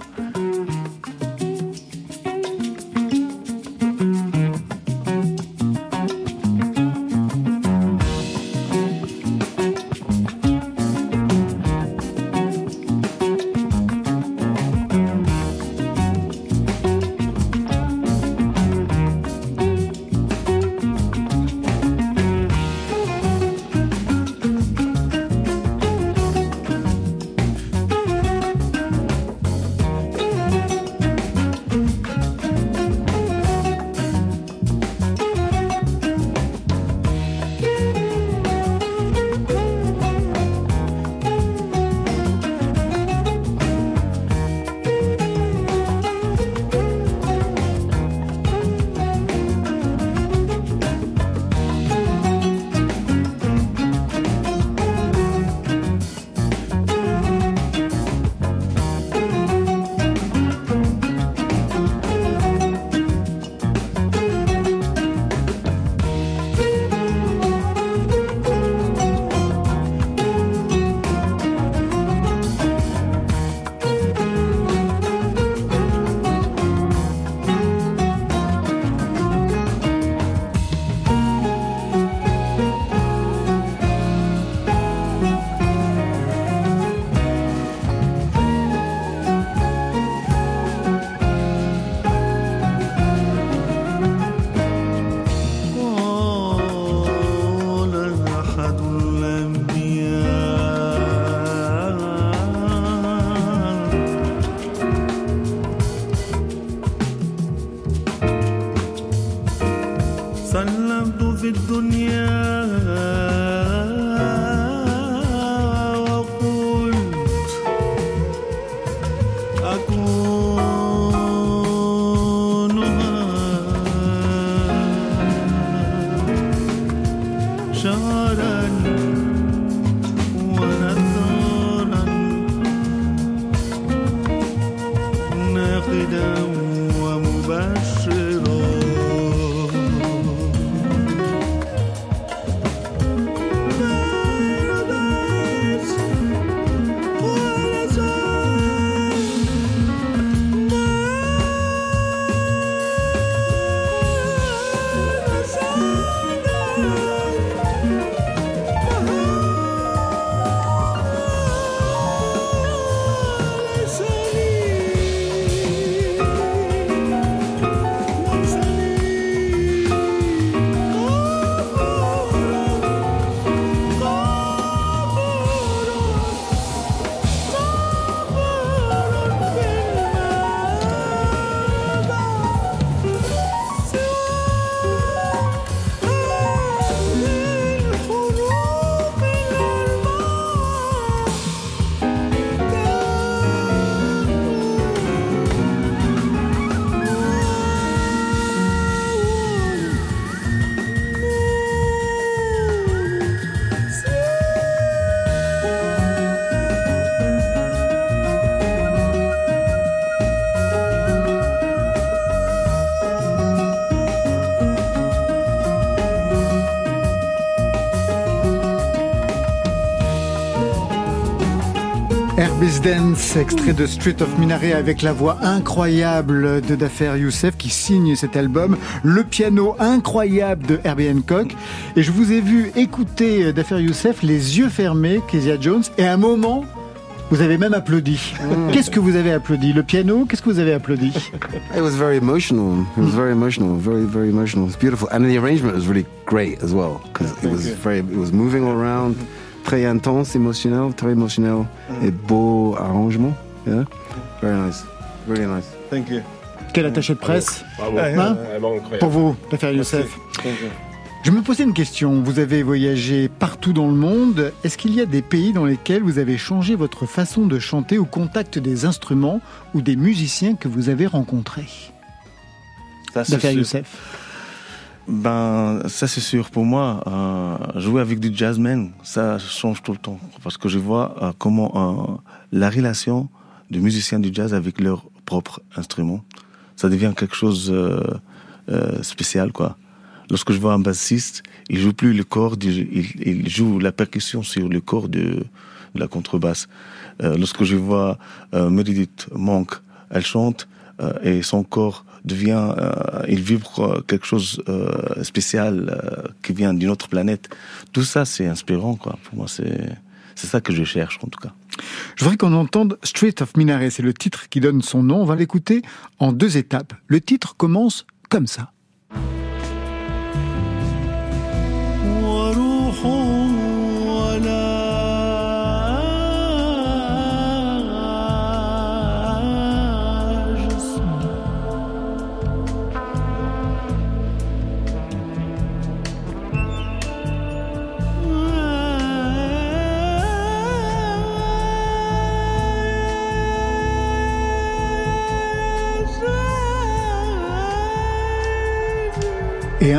Dance, extrait de Street of Minaret avec la voix incroyable de Dafer Youssef qui signe cet album, le piano incroyable de Herbie Hancock. Et je vous ai vu écouter Dafer Youssef les yeux fermés, Kezia Jones, et à un moment, vous avez même applaudi. Qu'est-ce que vous avez applaudi? Le piano Qu'est-ce que vous avez applaudi? It was very emotional. It was very emotional. Very, very emotional. It's beautiful, and the arrangement was really great as well because it was very. It was moving all around. Très intense, émotionnel, très émotionnel et beau arrangement. Yeah, very nice, really nice. Thank you. Quel attaché de presse? Bravo. Hein? Vraiment incroyable. Pour vous, Dafer Youssef. Je me posais une question. Vous avez voyagé partout dans le monde. Est-ce qu'il y a des pays dans lesquels vous avez changé votre façon de chanter au contact des instruments ou des musiciens que vous avez rencontrés? Ça. Youssef. Ben, ça c'est sûr. Pour moi, euh, jouer avec du jazzman, ça change tout le temps. Parce que je vois euh, comment euh, la relation des musiciens du jazz avec leur propre instrument, ça devient quelque chose spécial, quoi. Lorsque je vois un bassiste, il joue plus le corps, il, joue la percussion sur le corps de, de la contrebasse. Lorsque je vois Meredith Monk, elle chante et son corps devient, euh, il vibre euh, quelque chose euh, spécial euh, qui vient d'une autre planète. Tout ça, c'est inspirant, quoi. Pour moi, c'est c'est ça que je cherche, en tout cas. Je voudrais qu'on entende Street of Minaret. C'est le titre qui donne son nom. On va l'écouter en deux étapes. Le titre commence comme ça.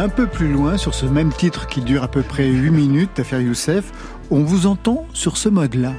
Un peu plus loin, sur ce même titre qui dure à peu près 8 minutes, d'affaire Youssef, on vous entend sur ce mode-là.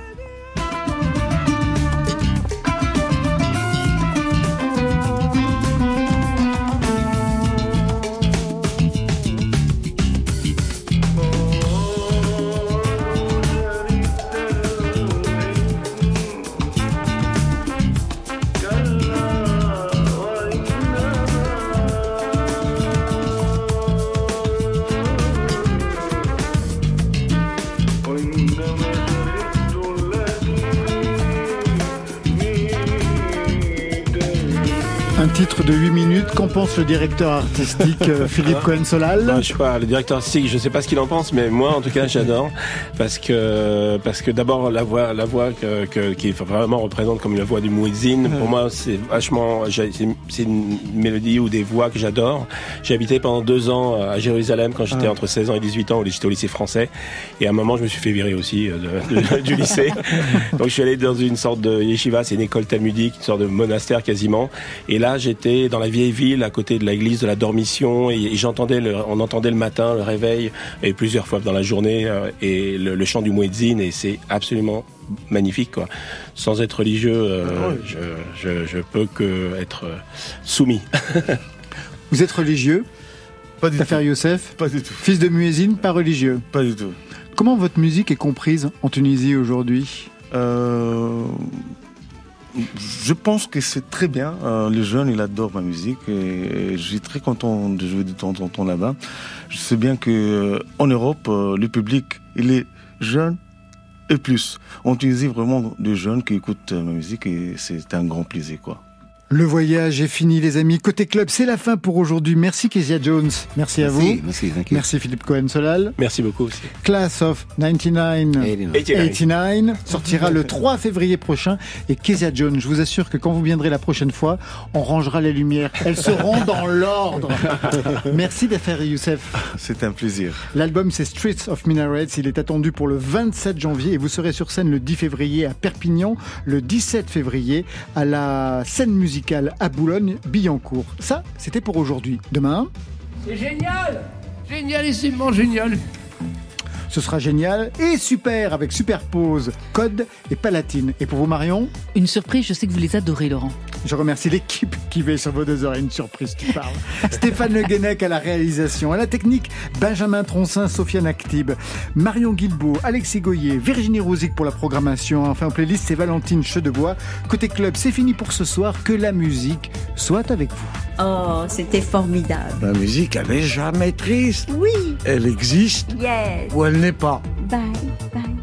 Pense le directeur artistique euh, Philippe Cohen-Solal je sais pas, le directeur artistique, je sais pas ce qu'il en pense, mais moi, en tout cas, j'adore parce que parce que d'abord la voix, la voix que, que- qui vraiment représente comme la voix du muezzin. Pour moi, c'est vachement, c'est une mélodie ou des voix que j'adore. J'ai habité pendant deux ans à Jérusalem quand j'étais Ah. entre 16 ans et 18 ans, où j'étais au lycée français. Et à un moment, je me suis fait virer aussi euh, de- de- du lycée. Donc, je suis allé dans une sorte de yeshiva, c'est une école talmudique, une sorte de monastère quasiment. Et là, j'étais dans la vieille ville, à côté de l'église de la Dormition, et, et j'entendais, le, on entendait le matin le réveil, et plusieurs fois dans la journée, euh, et le, le chant du muezzin, et c'est absolument magnifique, quoi. Sans être religieux, euh, je, je, je peux que être euh, soumis. Vous êtes religieux? Pas du Tafer Youssef Pas du tout. Fils de muezzin, pas religieux? Pas du tout. Comment votre musique est comprise en Tunisie aujourd'hui? Euh, je pense que c'est très bien. Euh, les jeunes, ils adorent ma musique et, je suis très content de jouer de temps en temps là-bas. Je sais bien que euh, en Europe, euh, le public, il est jeune et plus. En Tunisie, vraiment des jeunes qui écoutent ma musique et c'est un grand plaisir, quoi. Le voyage est fini, les amis. Côté club, c'est la fin pour aujourd'hui. Merci Kezia Jones. Merci, à vous. merci, Philippe Cohen-Solal. Merci beaucoup aussi. Class of 99 89 sortira le 3 février prochain. Et Kezia Jones, je vous assure que quand vous viendrez la prochaine fois, on rangera les lumières. Elles seront dans l'ordre. Merci d'affaire Youssef. C'est un plaisir. L'album c'est Streets of Minarets. Il est attendu pour le 27 janvier et vous serez sur scène le 10 février à Perpignan, le 17 février à la scène musicale à Boulogne-Billancourt. Ça, c'était pour aujourd'hui. Demain, C'est génial Génialissimement génial ce sera génial et super avec Superpose, Code et Palatine. Et pour vous, Marion Une surprise, je sais que vous les adorez, Laurent. Je remercie l'équipe qui veille sur vos deux oreilles. Une surprise, tu parles. Stéphane Le Guenec à la réalisation, à la technique, Benjamin Troncin, Sofiane Actib, Marion Guilbeault, Alexis Goyer, Virginie Rosic pour la programmation. Enfin, en playlist, c'est Valentine Chedebois. Côté club, c'est fini pour ce soir. Que la musique soit avec vous. Oh, c'était formidable. La musique, elle n'est jamais triste. Oui. Elle existe Yes. ou elle n'est pas. Bye, bye.